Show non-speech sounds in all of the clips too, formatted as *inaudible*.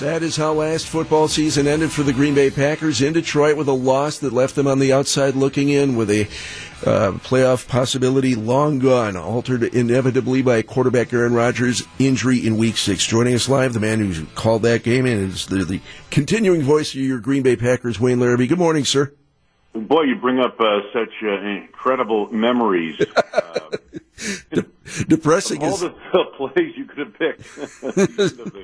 That is how last football season ended for the Green Bay Packers in Detroit with a loss that left them on the outside looking in with a uh, playoff possibility long gone, altered inevitably by quarterback Aaron Rodgers' injury in Week 6. Joining us live, the man who called that game and is the, the continuing voice of your Green Bay Packers, Wayne Larrivee. Good morning, sir. Boy, you bring up uh, such uh, incredible memories. Uh, *laughs* De- depressing all is the *laughs* plays you could have picked. *laughs*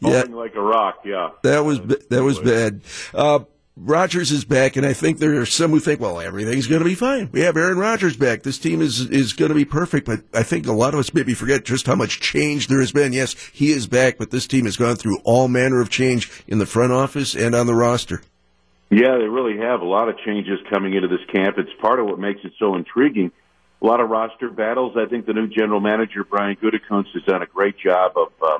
yeah, like a rock, yeah. that was that was bad. Uh, Rodgers is back, and I think there are some who think, well, everything's going to be fine. We have Aaron Rodgers back. This team is is going to be perfect. But I think a lot of us maybe forget just how much change there has been. Yes, he is back, but this team has gone through all manner of change in the front office and on the roster. Yeah, they really have a lot of changes coming into this camp. It's part of what makes it so intriguing. A lot of roster battles. I think the new general manager Brian Gutekunst has done a great job of uh,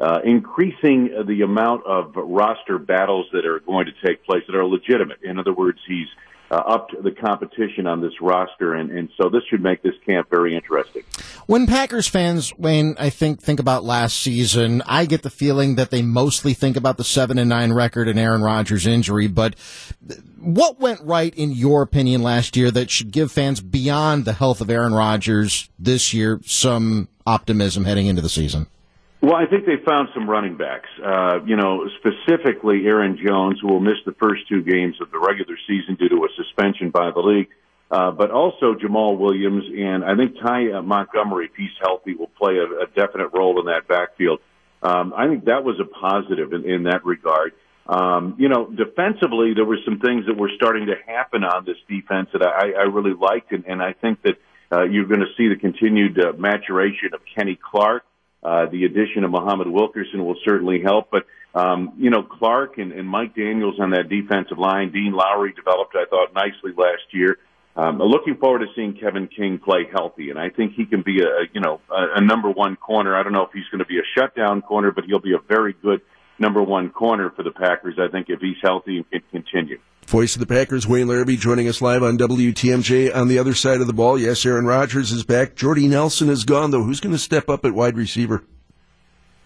uh, increasing the amount of roster battles that are going to take place that are legitimate. In other words, he's uh, upped the competition on this roster, and, and so this should make this camp very interesting. When Packers fans, Wayne, I think think about last season, I get the feeling that they mostly think about the seven and nine record and Aaron Rodgers' injury. But what went right in your opinion last year that should give fans beyond the health of Aaron Rodgers this year some optimism heading into the season? Well, I think they found some running backs. Uh, you know, specifically Aaron Jones, who will miss the first two games of the regular season due to a suspension by the league. Uh, but also Jamaal Williams and I think Ty uh, Montgomery, if he's healthy, will play a, a definite role in that backfield. Um, I think that was a positive in, in that regard. Um, you know, defensively, there were some things that were starting to happen on this defense that I, I really liked, and, and I think that uh, you're going to see the continued uh, maturation of Kenny Clark. Uh, the addition of Muhammad Wilkerson will certainly help, but um, you know Clark and, and Mike Daniels on that defensive line. Dean Lowry developed, I thought, nicely last year. Um, looking forward to seeing Kevin King play healthy, and I think he can be a you know a, a number one corner. I don't know if he's going to be a shutdown corner, but he'll be a very good number one corner for the Packers. I think if he's healthy and can continue. Voice of the Packers, Wayne Larrivee, joining us live on WTMJ. On the other side of the ball, yes, Aaron Rodgers is back. Jordy Nelson is gone, though. Who's going to step up at wide receiver?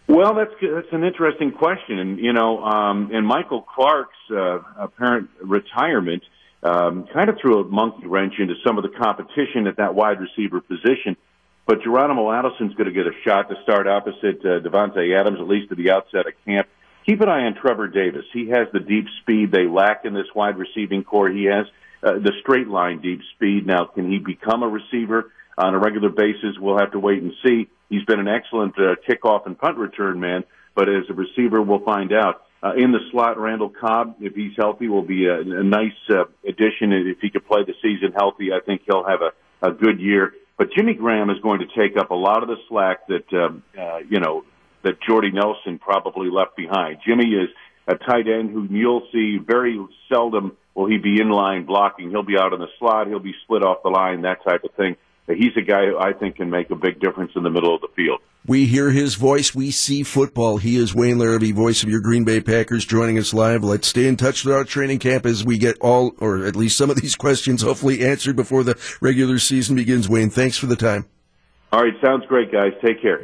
Well, that's that's an interesting question, and you know, um, and Michael Clark's uh, apparent retirement um, kind of threw a monkey wrench into some of the competition at that wide receiver position. But Geronimo Allison's going to get a shot to start opposite uh, Davante Adams, at least at the outset of camp. Keep an eye on Trevor Davis. He has the deep speed they lack in this wide receiving corps. He has uh, the straight line deep speed. Now, can he become a receiver on a regular basis? We'll have to wait and see. He's been an excellent uh, kickoff and punt return man, but as a receiver, we'll find out. Uh, in the slot, Randall Cobb, if he's healthy, will be a, a nice uh, addition. If he could play the season healthy, I think he'll have a, a good year. But Jimmy Graham is going to take up a lot of the slack that um, uh, you know that Jordy Nelson probably left behind. Jimmy is a tight end who you'll see very seldom will he be in line blocking. He'll be out in the slot. He'll be split off the line, that type of thing. But he's a guy who I think can make a big difference in the middle of the field. We hear his voice. We see football. He is Wayne Larrivee, voice of your Green Bay Packers, joining us live. Let's stay in touch with our training camp as we get all, or at least some of these *laughs* questions, hopefully answered before the regular season begins. Wayne, thanks for the time. All right, sounds great, guys. Take care.